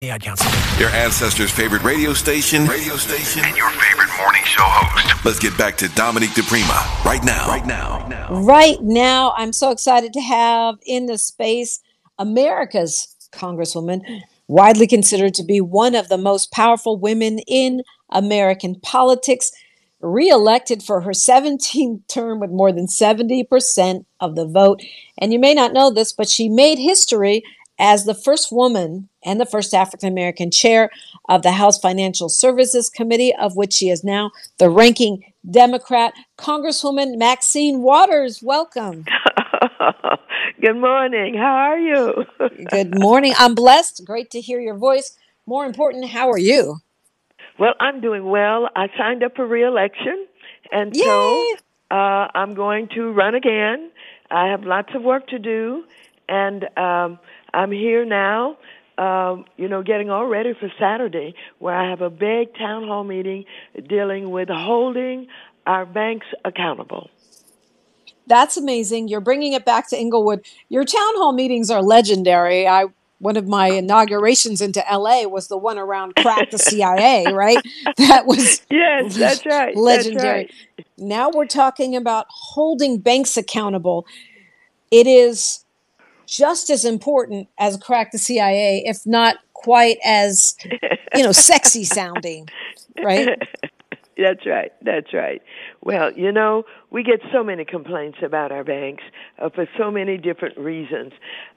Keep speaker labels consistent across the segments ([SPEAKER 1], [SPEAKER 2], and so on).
[SPEAKER 1] AI Council. Your ancestors' favorite radio station, radio station,
[SPEAKER 2] and your favorite morning show host.
[SPEAKER 1] Let's get back to Dominique DePrima right now.
[SPEAKER 3] Right now. Right now. I'm so excited to have in the space America's Congresswoman, widely considered to be one of the most powerful women in American politics, reelected for her 17th term with more than 70% of the vote. And you may not know this, but she made history as the first woman and the first African American chair of the House Financial Services Committee, of which she is now the ranking Democrat. Congresswoman Maxine Waters, welcome.
[SPEAKER 4] Good morning. How are you?
[SPEAKER 3] Good morning. I'm blessed. Great to hear your voice. More important, how are you?
[SPEAKER 4] Well, I'm doing well. I signed up for reelection, and Yay! so uh, I'm going to run again. I have lots of work to do, and um, I'm here now, um, you know, getting all ready for Saturday, where I have a big town hall meeting dealing with holding our banks accountable.
[SPEAKER 3] That's amazing. You're bringing it back to Inglewood. Your town hall meetings are legendary. I one of my inaugurations into LA was the one around crack the CIA, right? That was
[SPEAKER 4] yes, that's right,
[SPEAKER 3] legendary.
[SPEAKER 4] That's right.
[SPEAKER 3] Now we're talking about holding banks accountable. It is just as important as crack the CIA, if not quite as, you know, sexy sounding, right?
[SPEAKER 4] That's right. That's right. Well, you know, we get so many complaints about our banks uh, for so many different reasons.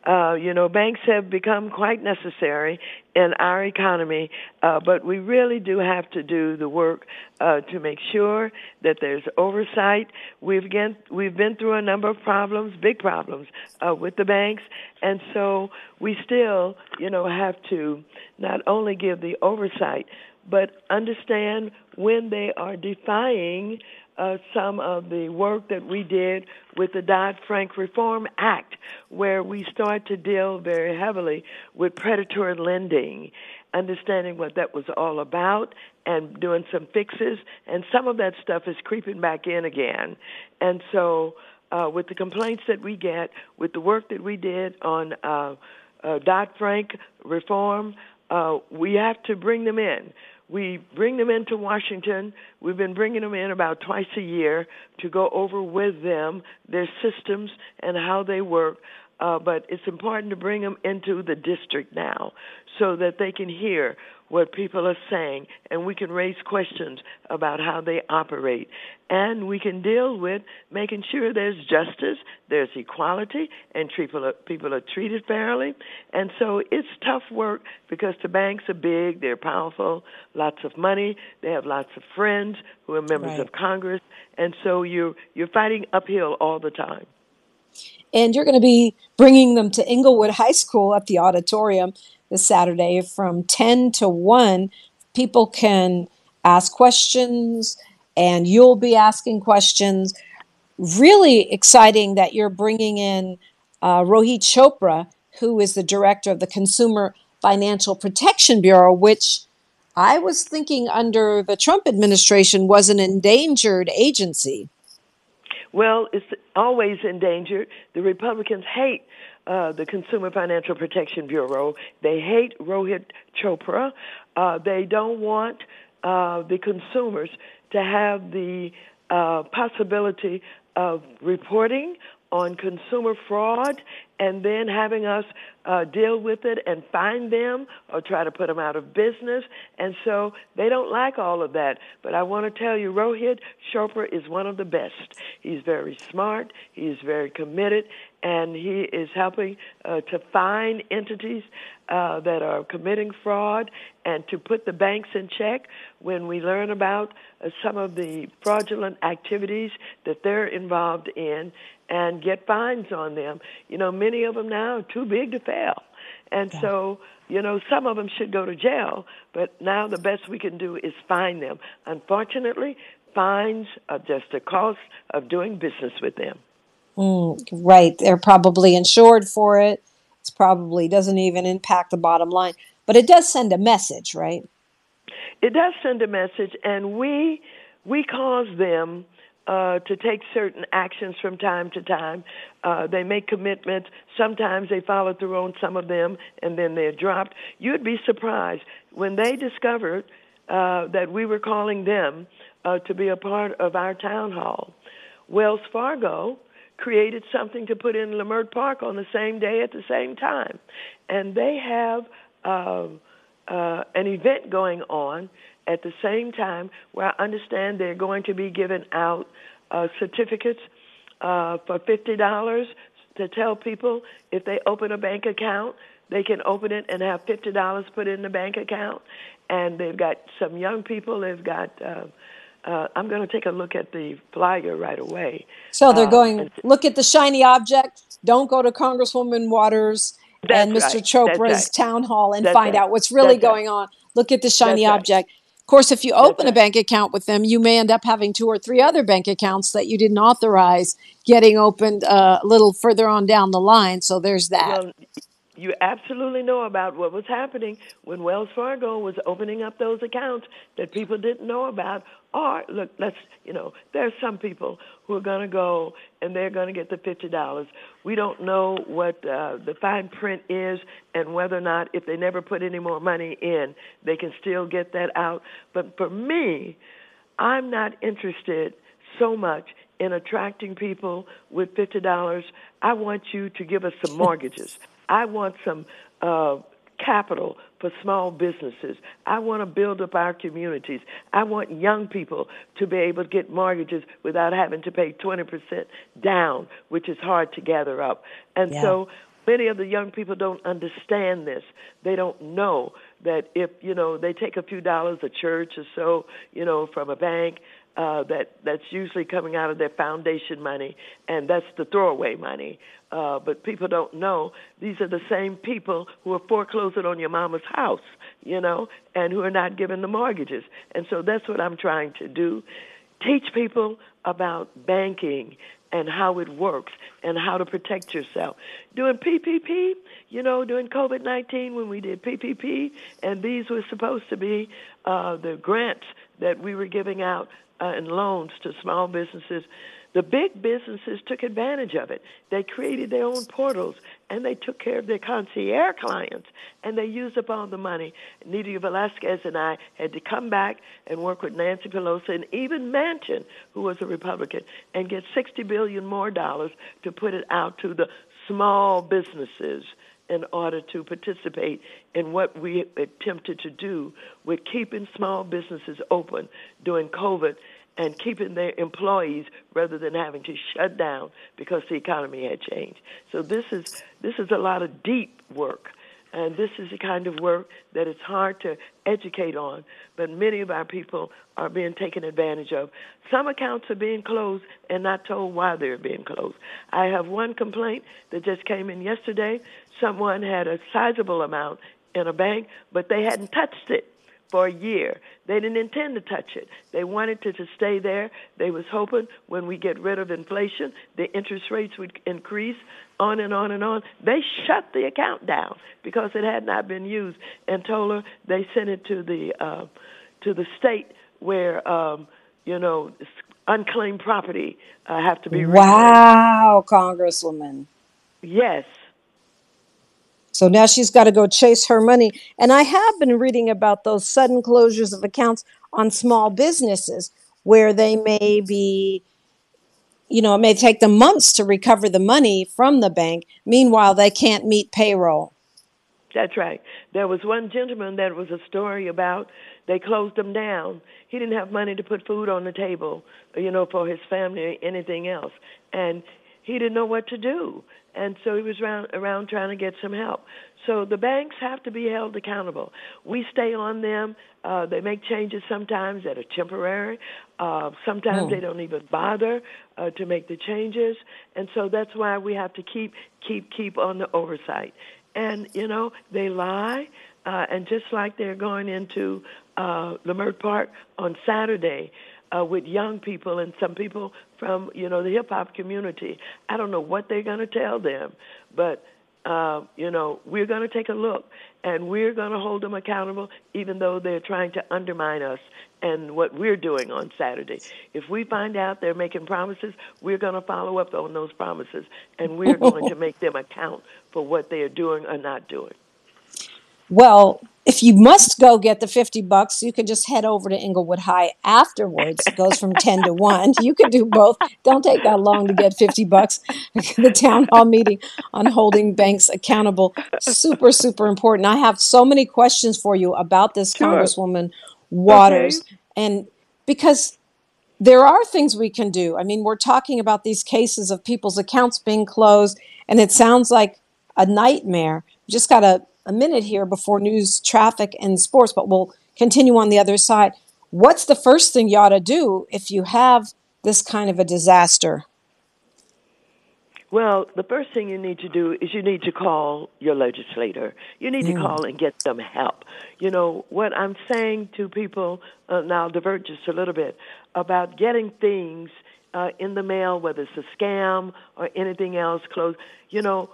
[SPEAKER 4] Uh, you know, banks have become quite necessary in our economy, uh, but we really do have to do the work uh, to make sure that there's oversight. We've again, we've been through a number of problems, big problems, uh, with the banks, and so we still, you know, have to not only give the oversight but understand when they are defying uh, some of the work that we did with the Dodd Frank Reform Act, where we start to deal very heavily with predatory lending, understanding what that was all about, and doing some fixes. And some of that stuff is creeping back in again. And so, uh, with the complaints that we get, with the work that we did on uh, uh, Dodd Frank reform, uh, we have to bring them in. We bring them into Washington. We've been bringing them in about twice a year to go over with them their systems and how they work. Uh, but it's important to bring them into the district now so that they can hear what people are saying and we can raise questions about how they operate. And we can deal with making sure there's justice, there's equality, and people are, people are treated fairly. And so it's tough work because the banks are big, they're powerful, lots of money, they have lots of friends who are members right. of Congress, and so you're you're fighting uphill all the time
[SPEAKER 3] and you're going to be bringing them to Inglewood High School at the auditorium this Saturday from 10 to 1. People can ask questions, and you'll be asking questions. Really exciting that you're bringing in uh, Rohit Chopra, who is the director of the Consumer Financial Protection Bureau, which I was thinking under the Trump administration was an endangered agency.
[SPEAKER 4] Well, it's always endangered. The Republicans hate uh, the Consumer Financial Protection Bureau. They hate Rohit Chopra. Uh, they don't want uh, the consumers to have the uh, possibility of reporting on consumer fraud and then having us uh, deal with it and find them or try to put them out of business. And so they don't like all of that. But I want to tell you, Rohit Chopra is one of the best. He's very smart, he's very committed, and he is helping uh, to find entities uh, that are committing fraud and to put the banks in check when we learn about uh, some of the fraudulent activities that they're involved in and get fines on them. You know, many of them now are too big to fail. And yeah. so, you know, some of them should go to jail, but now the best we can do is fine them. Unfortunately, fines are just the cost of doing business with them.
[SPEAKER 3] Mm, right. They're probably insured for it. It's probably doesn't even impact the bottom line, but it does send a message, right?
[SPEAKER 4] It does send a message, and we we cause them uh, to take certain actions from time to time. Uh, they make commitments. Sometimes they follow through on some of them, and then they're dropped. You'd be surprised when they discovered uh, that we were calling them uh, to be a part of our town hall. Wells Fargo created something to put in Leimert Park on the same day at the same time, and they have uh, uh, an event going on at the same time where I understand they're going to be giving out uh, certificates uh, for fifty dollars to tell people if they open a bank account, they can open it and have fifty dollars put in the bank account. And they've got some young people. They've got. Uh, uh, I'm going to take a look at the flyer right away.
[SPEAKER 3] So they're
[SPEAKER 4] Um,
[SPEAKER 3] going,
[SPEAKER 4] and-
[SPEAKER 3] look at the shiny object. Don't go to Congresswoman Waters and Mr.
[SPEAKER 4] right.
[SPEAKER 3] Chopra's
[SPEAKER 4] right.
[SPEAKER 3] town hall and
[SPEAKER 4] That's
[SPEAKER 3] find
[SPEAKER 4] right.
[SPEAKER 3] out what's really
[SPEAKER 4] That's
[SPEAKER 3] going on. Look at the shiny
[SPEAKER 4] That's
[SPEAKER 3] object. Of course, if you open a bank account with them, you may end up having two or three other bank accounts that you didn't authorize getting opened uh, a little further on down the line. So there's that.
[SPEAKER 4] Well, you absolutely know about what was happening when Wells Fargo was opening up those accounts that people didn't know about. Or look, let's you know, there are some people who are going to go and they're going to get the fifty dollars. We don't know what uh, the fine print is and whether or not if they never put any more money in, they can still get that out. But for me, I'm not interested so much in attracting people with fifty dollars. I want you to give us some mortgages. I want some uh, capital for small businesses. I want to build up our communities. I want young people to be able to get mortgages without having to pay 20% down, which is hard to gather up. And
[SPEAKER 3] Yeah.
[SPEAKER 4] so many of the young people don't understand this. They don't know that if, you know, they take a few dollars a church or so, you know, from a bank, uh, that that's usually coming out of their foundation money, and that's the throwaway money. Uh, but people don't know these are the same people who are foreclosing on your mama's house, you know, and who are not giving the mortgages. And so that's what I'm trying to do: teach people about banking and how it works and how to protect yourself. Doing PPP, you know, during COVID 19 when we did PPP, and these were supposed to be uh, the grants that we were giving out uh, and loans to small businesses. The big businesses took advantage of it. They created their own portals and they took care of their concierge clients and they used up all the money. Nydia Velasquez and I had to come back and work with Nancy Pelosi and even Mnuchin, who was a Republican, and get 60 billion more dollars to put it out to the small businesses in order to participate in what we attempted to do with keeping small businesses open during COVID and keeping their employees rather than having to shut down because the economy had changed. So this is this is a lot of deep work. And this is the kind of work that it's hard to educate on, but many of our people are being taken advantage of. Some accounts are being closed and not told why they're being closed. I have one complaint that just came in yesterday. Someone had a sizable amount in a bank, but they hadn't touched it for a year. They didn't intend to touch it. They wanted to, to stay there. They was hoping when we get rid of inflation, the interest rates would increase on and on and on. They shut the account down because it had not been used and told her they sent it to the uh, to the state where um, you know unclaimed property uh, have to be.
[SPEAKER 3] Wow, Congresswoman.
[SPEAKER 4] Yes.
[SPEAKER 3] So now she's got to go chase her money. And I have been reading about those sudden closures of accounts on small businesses where they may be, you know, it may take them months to recover the money from the bank. Meanwhile, they can't meet payroll.
[SPEAKER 4] That's right. There was one gentleman that was a story about they closed him down. He didn't have money to put food on the table, you know, for his family or anything else. And he didn't know what to do. And so he was around, around trying to get some help. So the banks have to be held accountable. We stay on them. Uh, they make changes sometimes that are temporary. Uh, sometimes they don't even bother uh, to make the changes. And so that's why we have to keep, keep, keep on the oversight. And, you know, they lie. Uh, and just like they're going into uh, Leimert Park on Saturday, uh, with young people and some people from you know the hip hop community. I don't know what they're going to tell them, but uh, you know, we're going to take a look and we're going to hold them accountable, even though they're trying to undermine us and what we're doing on Saturday. If we find out they're making promises, we're going to follow up on those promises, and we're going to make them account for what they are doing or not doing.
[SPEAKER 3] Well, if you must go get the 50 bucks, you can just head over to Inglewood High afterwards. It goes from 10 to 1. You can do both. Don't take that long to get 50 bucks. the town hall meeting on holding banks accountable. Super, super important. I have so many questions for you about this
[SPEAKER 4] Sure.
[SPEAKER 3] Congresswoman Waters.
[SPEAKER 4] Okay.
[SPEAKER 3] And because there are things we can do. I mean, we're talking about these cases of people's accounts being closed, and it sounds like a nightmare. We just got a, a minute here before news, traffic, and sports, but we'll continue on the other side. What's the first thing you ought to do if you have this kind of a disaster?
[SPEAKER 4] Well, the first thing you need to do is you need to call your legislator. You need to call and get some help. You know, what I'm saying to people, uh, now divert just a little bit, about getting things uh, in the mail, whether it's a scam or anything else, close, you know,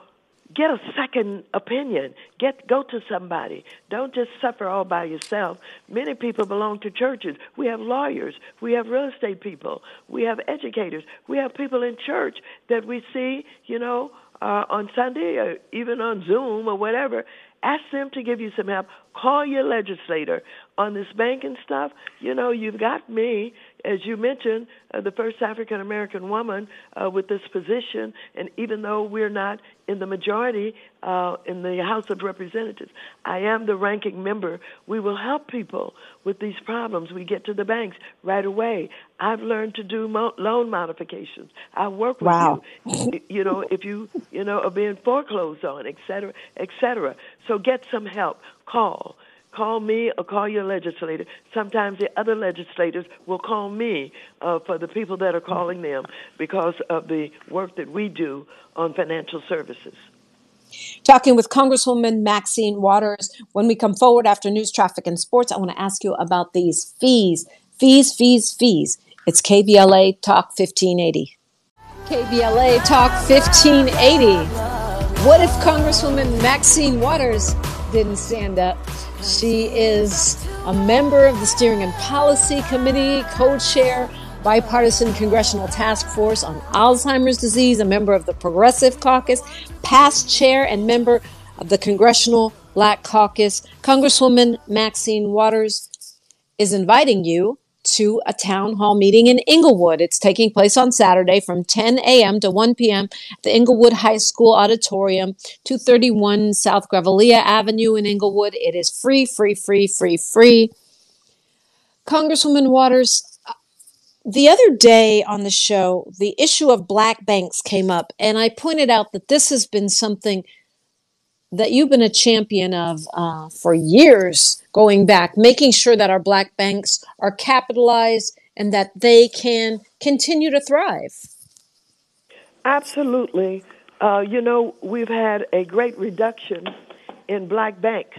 [SPEAKER 4] get a second opinion. Get go to somebody. Don't just suffer all by yourself. Many people belong to churches. We have lawyers. We have real estate people. We have educators. We have people in church that we see, you know, uh, on Sunday or even on Zoom or whatever. Ask them to give you some help. Call your legislator on this banking stuff. You know, you've got me, as you mentioned, uh, the first African American woman uh, with this position. And even though we're not in the majority uh, in the House of Representatives, I am the ranking member. We will help people with these problems. We get to the banks right away. I've learned to do mo- loan modifications. I work with
[SPEAKER 3] Wow.
[SPEAKER 4] you. You know, if you you know are being foreclosed on, et cetera, et cetera. So get some help. Call. Call me or call your legislator. Sometimes the other legislators will call me uh, for the people that are calling them because of the work that we do on financial services.
[SPEAKER 3] Talking with Congresswoman Maxine Waters. When we come forward after news, traffic, and sports, I want to ask you about these fees. Fees, fees, fees. It's KBLA Talk 1580. KBLA Talk 1580. What if Congresswoman Maxine Waters didn't stand up? She is a member of the Steering and Policy Committee, co chair, bipartisan congressional task force on Alzheimer's disease, a member of the Progressive Caucus, past chair and member of the Congressional Black Caucus. Congresswoman Maxine Waters is inviting you to a town hall meeting in Inglewood. It's taking place on Saturday from 10 a.m. to 1 p.m. at the Inglewood High School Auditorium, 231 South Grevillea Avenue in Inglewood. It is free, free, free, free, free. Congresswoman Waters, uh, the other day on the show, the issue of black banks came up, and I pointed out that this has been something that you've been a champion of uh, for years going back, making sure that our black banks are capitalized and that they can continue to thrive.
[SPEAKER 4] Absolutely. Uh, you know, we've had a great reduction in black banks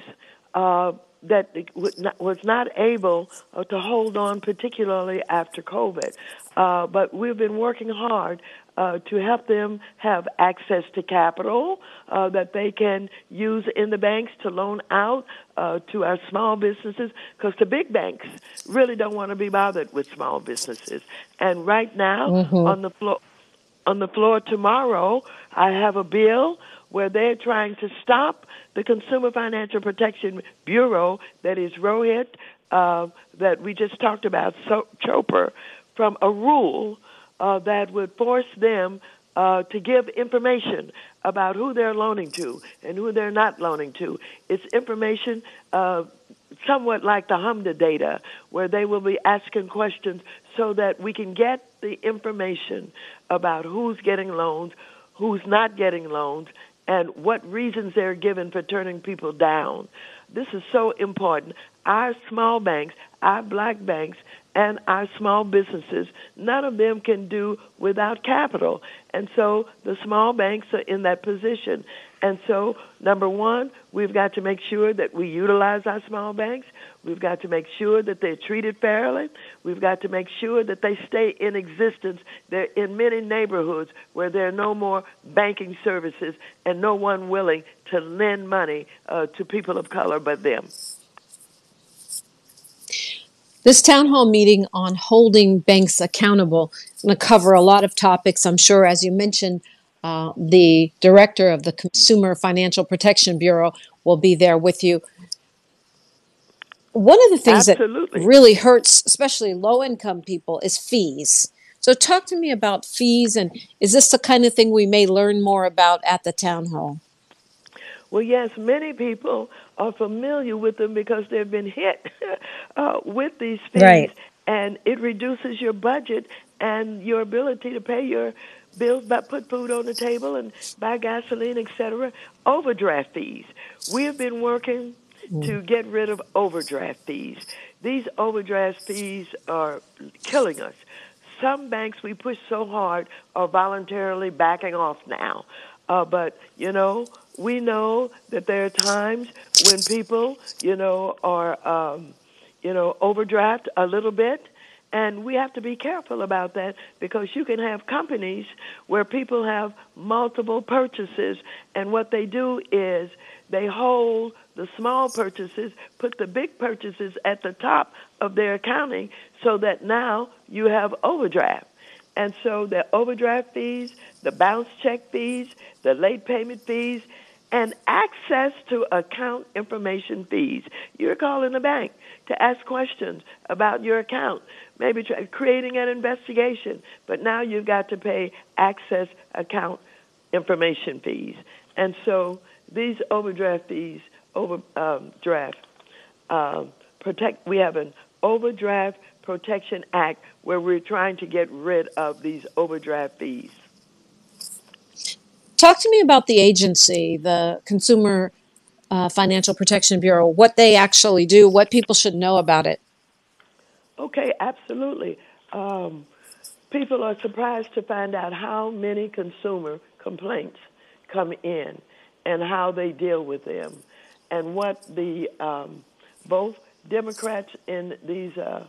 [SPEAKER 4] uh, that was not- able uh, to hold on, particularly after COVID. Uh, but we've been working hard uh, to help them have access to capital uh, that they can use in the banks to loan out uh, to our small businesses because the big banks really don't want to be bothered with small businesses. And right now, on the floor, on the floor tomorrow, I have a bill where they're trying to stop the Consumer Financial Protection Bureau, that is Rohit, uh, that we just talked about, so, Chopra, from a rule uh, that would force them uh, to give information about who they're loaning to and who they're not loaning to. It's information uh, somewhat like the HMDA data, where they will be asking questions so that we can get the information about who's getting loans, who's not getting loans, and what reasons they're given for turning people down. This is so important. Our small banks, our black banks, and our small businesses. None of them can do without capital. And so the small banks are in that position. And so, number one, we've got to make sure that we utilize our small banks. We've got to make sure that they're treated fairly. We've got to make sure that they stay in existence. They're in many neighborhoods where there are no more banking services and no one willing to lend money uh, to people of color but them.
[SPEAKER 3] This town hall meeting on holding banks accountable is going to cover a lot of topics. I'm sure, as you mentioned, uh, the director of the Consumer Financial Protection Bureau will be there with you. One of the things
[SPEAKER 4] Absolutely.
[SPEAKER 3] that really hurts, especially low income people, is fees. So, talk to me about fees, and is this the kind of thing we may learn more about at the town hall?
[SPEAKER 4] Well, yes, many people are familiar with them because they've been hit uh, with these fees,
[SPEAKER 3] Right.
[SPEAKER 4] and it reduces your budget and your ability to pay your bills, buy, put food on the table, and buy gasoline, etc. Overdraft fees. We have been working to get rid of overdraft fees. These overdraft fees are killing us. Some banks we push so hard are voluntarily backing off now. Uh, but, you know, we know that there are times when people, you know, are, um, you know, overdraft a little bit. And we have to be careful about that because you can have companies where people have multiple purchases, and what they do is they hold the small purchases, put the big purchases at the top of their accounting so that now you have overdraft. And so the overdraft fees, the bounce check fees, the late payment fees, and access to account information fees. You're calling the bank to ask questions about your account, maybe try, creating an investigation, but now you've got to pay access account information fees. And so these overdraft fees, overdraft, um, protect. We have an overdraft protection act where we're trying to get rid of these overdraft fees.
[SPEAKER 3] Talk to me about the agency, the Consumer uh, Financial Protection Bureau, what they actually do, what people should know about it.
[SPEAKER 4] Okay, absolutely. Um, people are surprised to find out how many consumer complaints come in and how they deal with them, and what the um, both Democrats in these uh,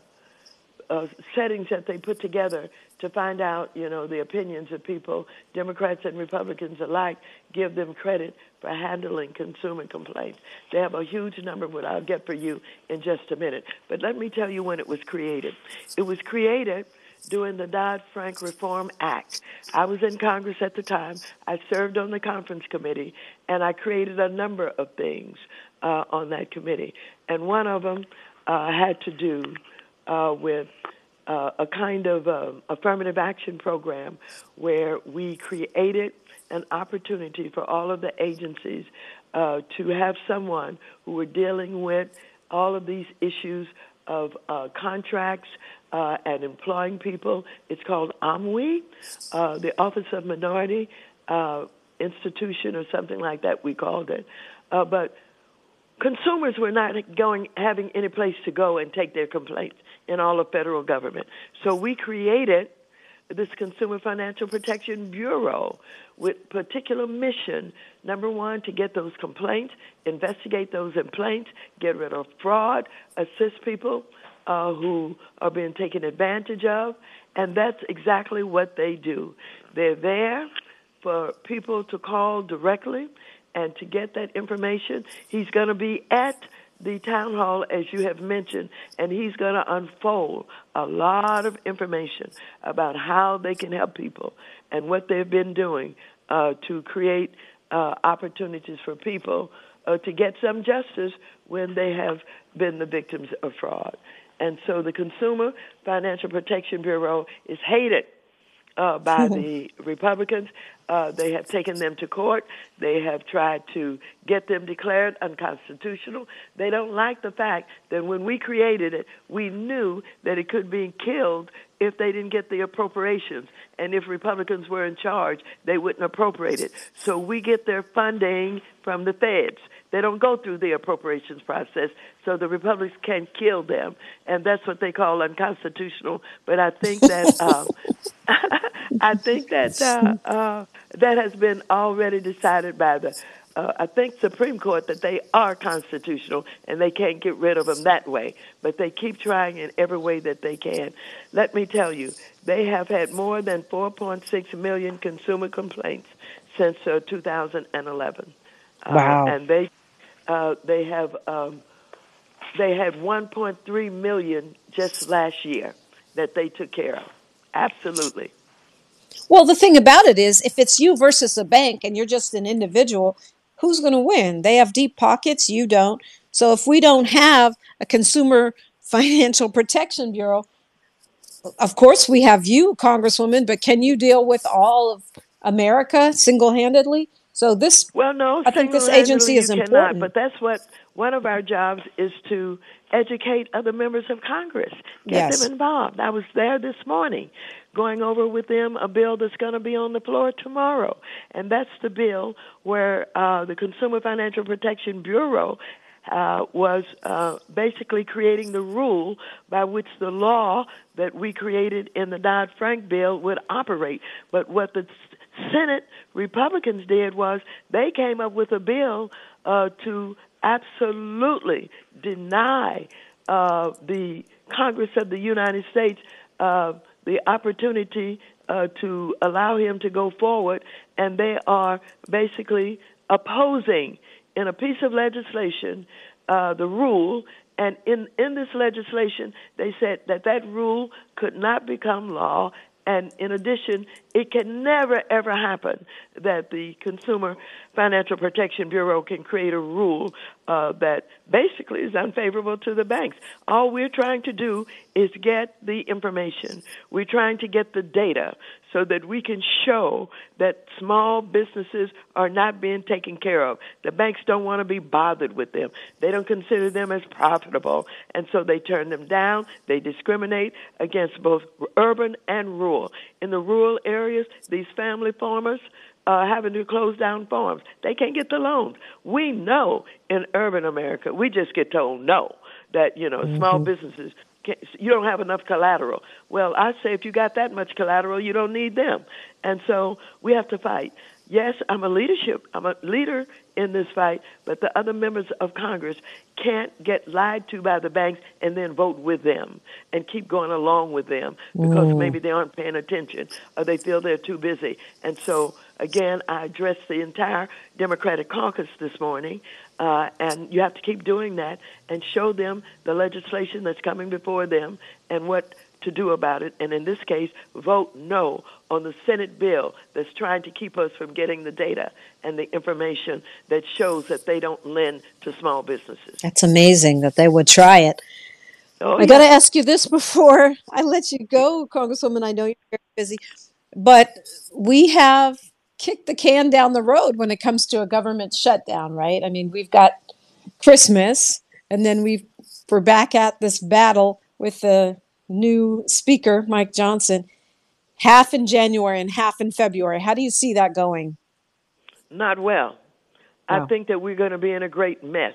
[SPEAKER 4] uh, settings that they put together to find out, you know, the opinions of people, Democrats and Republicans alike, give them credit for handling consumer complaints. They have a huge number, what I'll get for you in just a minute. But let me tell you when it was created. It was created during the Dodd Frank Reform Act. I was in Congress at the time. I served on the conference committee, and I created a number of things uh, on that committee. And one of them uh, had to do uh, with uh, a kind of um, affirmative action program where we created an opportunity for all of the agencies uh, to have someone who were dealing with all of these issues of uh, contracts uh, and employing people. It's called OMWI, uh, the Office of Minority uh, Institution, or something like that. We called it, uh, but consumers were not going having any place to go and take their complaints in all of federal government. So we created this Consumer Financial Protection Bureau with particular mission. Number one, to get those complaints, investigate those complaints, get rid of fraud, assist people uh, who are being taken advantage of, and that's exactly what they do. They're there for people to call directly and to get that information. He's going to be at the town hall, as you have mentioned, and he's going to unfold a lot of information about how they can help people and what they've been doing uh, to create uh, opportunities for people uh, to get some justice when they have been the victims of fraud. And so the Consumer Financial Protection Bureau is hated uh, by the Republicans. Uh, they have taken them to court. They have tried to get them declared unconstitutional. They don't like the fact that when we created it, we knew that it could be killed if they didn't get the appropriations. And if Republicans were in charge, they wouldn't appropriate it. So we get their funding from the feds. They don't go through the appropriations process, so the Republicans can kill them, and that's what they call unconstitutional. But I think that um, I think that uh, uh, that has been already decided by the uh, I think Supreme Court that they are constitutional and they can't get rid of them that way. But they keep trying in every way that they can. Let me tell you, they have had more than 4.6 million consumer complaints since uh, 2011.
[SPEAKER 3] Uh,
[SPEAKER 4] and they uh, they have um, they had 1.3 million just last year that they took care of. Absolutely.
[SPEAKER 3] Well, the thing about it is, if it's you versus a bank and you're just an individual, who's going to win? They have deep pockets, you don't. So if we don't have a consumer financial protection bureau, of course we have you, Congresswoman, but can you deal with all of America single-handedly? So this,
[SPEAKER 4] well, no,
[SPEAKER 3] I think this agency is
[SPEAKER 4] cannot,
[SPEAKER 3] important.
[SPEAKER 4] But that's what one of our jobs is to educate other members of Congress, get
[SPEAKER 3] yes.
[SPEAKER 4] them involved. I was there this morning going over with them a bill that's going to be on the floor tomorrow. And that's the bill where uh, the Consumer Financial Protection Bureau uh, was uh, basically creating the rule by which the law that we created in the Dodd Frank bill would operate. But what the Senate Republicans did was they came up with a bill uh, to absolutely deny uh, the Congress of the United States uh, the opportunity uh, to allow him to go forward, and they are basically opposing in a piece of legislation uh, the rule. And in, in this legislation, they said that that rule could not become law and in addition, it can never, ever happen that the Consumer Financial Protection Bureau can create a rule uh, that basically is unfavorable to the banks. All we're trying to do is get the information. We're trying to get the data so that we can show that small businesses are not being taken care of. The banks don't want to be bothered with them. They don't consider them as profitable, and so they turn them down. They discriminate against both urban and rural. In the rural areas, these family farmers uh, having to close down farms. They can't get the loans. We know in urban America, we just get told no, that, you know, mm-hmm. small businesses you don't have enough collateral. Well, I say if you got that much collateral, you don't need them. And so we have to fight. Yes, I'm a leadership. I'm a leader in this fight, but the other members of Congress can't get lied to by the banks and then vote with them and keep going along with them because mm. maybe they aren't paying attention or they feel they're too busy. And so, again, I addressed the entire Democratic caucus this morning, uh, and you have to keep doing that and show them the legislation that's coming before them and what to do about it, and in this case, vote no on the Senate bill that's trying to keep us from getting the data and the information that shows that they don't lend to small businesses.
[SPEAKER 3] That's amazing that they would try it. Oh, I yeah. got to ask you this before I let you go, Congresswoman. I know you're very busy, but we have kicked the can down the road when it comes to a government shutdown, right? I mean, we've got Christmas, and then we we're back at this battle with the new speaker, Mike Johnson, half in January and half in February. How do you see that going?
[SPEAKER 4] Not well. I think that we're going to be in a great mess.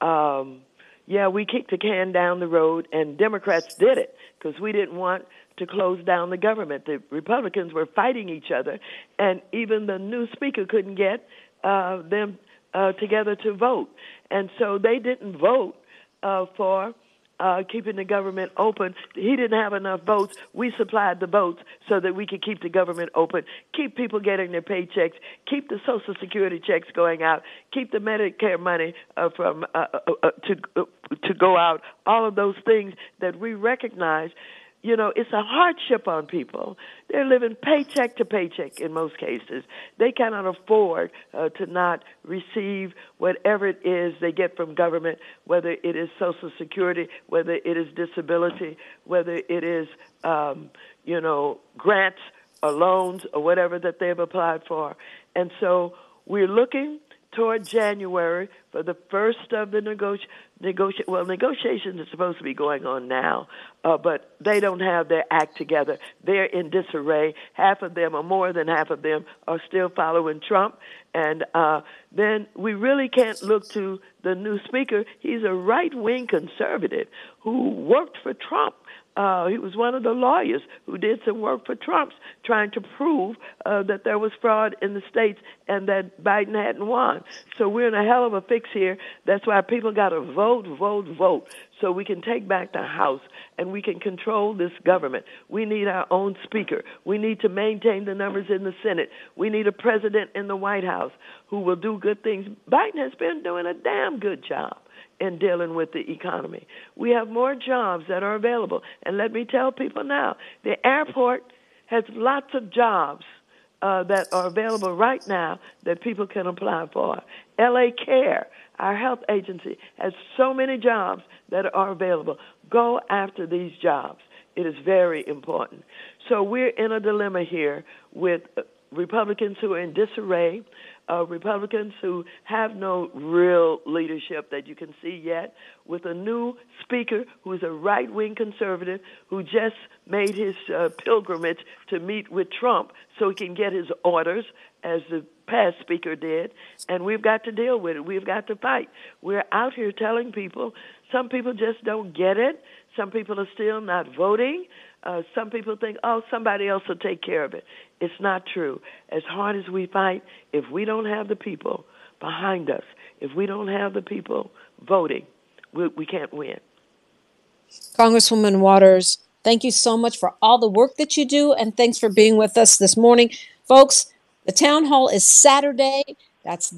[SPEAKER 4] Um, yeah, we kicked the can down the road, and Democrats did it because we didn't want to close down the government. The Republicans were fighting each other, and even the new speaker couldn't get uh, them uh, together to vote. And so they didn't vote uh, for uh, keeping the government open. He didn't have enough votes. We supplied the votes so that we could keep the government open, keep people getting their paychecks, keep the Social Security checks going out, keep the Medicare money uh, from uh, uh, uh to uh, to go out. All of those things that we recognize you know, it's a hardship on people. They're living paycheck to paycheck in most cases. They cannot afford uh, to not receive whatever it is they get from government, whether it is Social Security, whether it is disability, whether it is, um, you know, grants or loans or whatever that they've applied for. And so we're looking toward January for the first of the negoti- negotiate. Well, negotiations are supposed to be going on now, uh, but they don't have their act together. They're in disarray. Half of them, or more than half of them, are still following Trump. And uh, then we really can't look to the new speaker. He's a right wing conservative who worked for Trump uh, he was one of the lawyers who did some work for Trump's trying to prove uh, that there was fraud in the states and that Biden hadn't won. So we're in a hell of a fix here. That's why people got to vote, vote, vote so we can take back the House and we can control this government. We need our own speaker. We need to maintain the numbers in the Senate. We need a president in the White House who will do good things. Biden has been doing a damn good job in dealing with the economy. We have more jobs that are available. And let me tell people now the airport has lots of jobs uh, that are available right now that people can apply for. LA Care, our health agency, has so many jobs that are available. Go after these jobs. It is very important. So we're in a dilemma here with Republicans who are in disarray, uh, Republicans who have no real leadership that you can see yet, with a new speaker who's a right wing conservative who just made his uh, pilgrimage to meet with Trump so he can get his orders, as the past speaker did. And we've got to deal with it. We've got to fight. We're out here telling people, some people just don't get it. Some people are still not voting. Uh, some people think, oh, somebody else will take care of it. It's not true. As hard as we fight, if we don't have the people behind us, if we don't have the people voting, we, we can't win.
[SPEAKER 3] Congresswoman Waters, thank you so much for all the work that you do, and thanks for being with us this morning. Folks, the town hall is Saturday. That's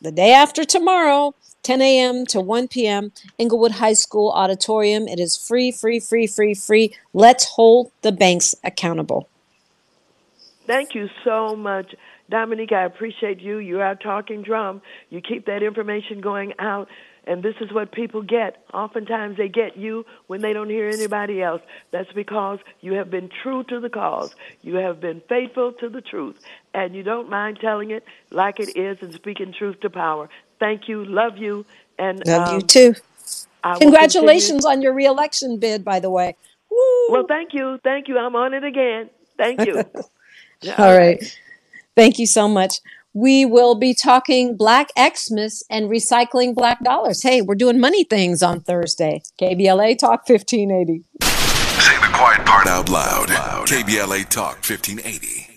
[SPEAKER 3] the day after tomorrow. 10 a.m. to 1 p.m. Inglewood High School Auditorium. It is free, free, free, free, free. Let's hold the banks accountable.
[SPEAKER 4] Thank you so much. Dominique, I appreciate you. You're our talking drum. You keep that information going out, and this is what people get. Oftentimes, they get you when they don't hear anybody else. That's because you have been true to the cause. You have been faithful to the truth, and you don't mind telling it like it is and speaking truth to power. Thank you. Love you. And
[SPEAKER 3] love um, you too. Congratulations on your reelection bid, by the way.
[SPEAKER 4] Woo. Well, thank you. Thank you. I'm on it again. Thank you.
[SPEAKER 3] All right. Thank you so much. We will be talking Black Xmas and recycling black dollars. Hey, we're doing money things on Thursday. KBLA Talk 1580.
[SPEAKER 1] Say the quiet part out loud. KBLA Talk 1580.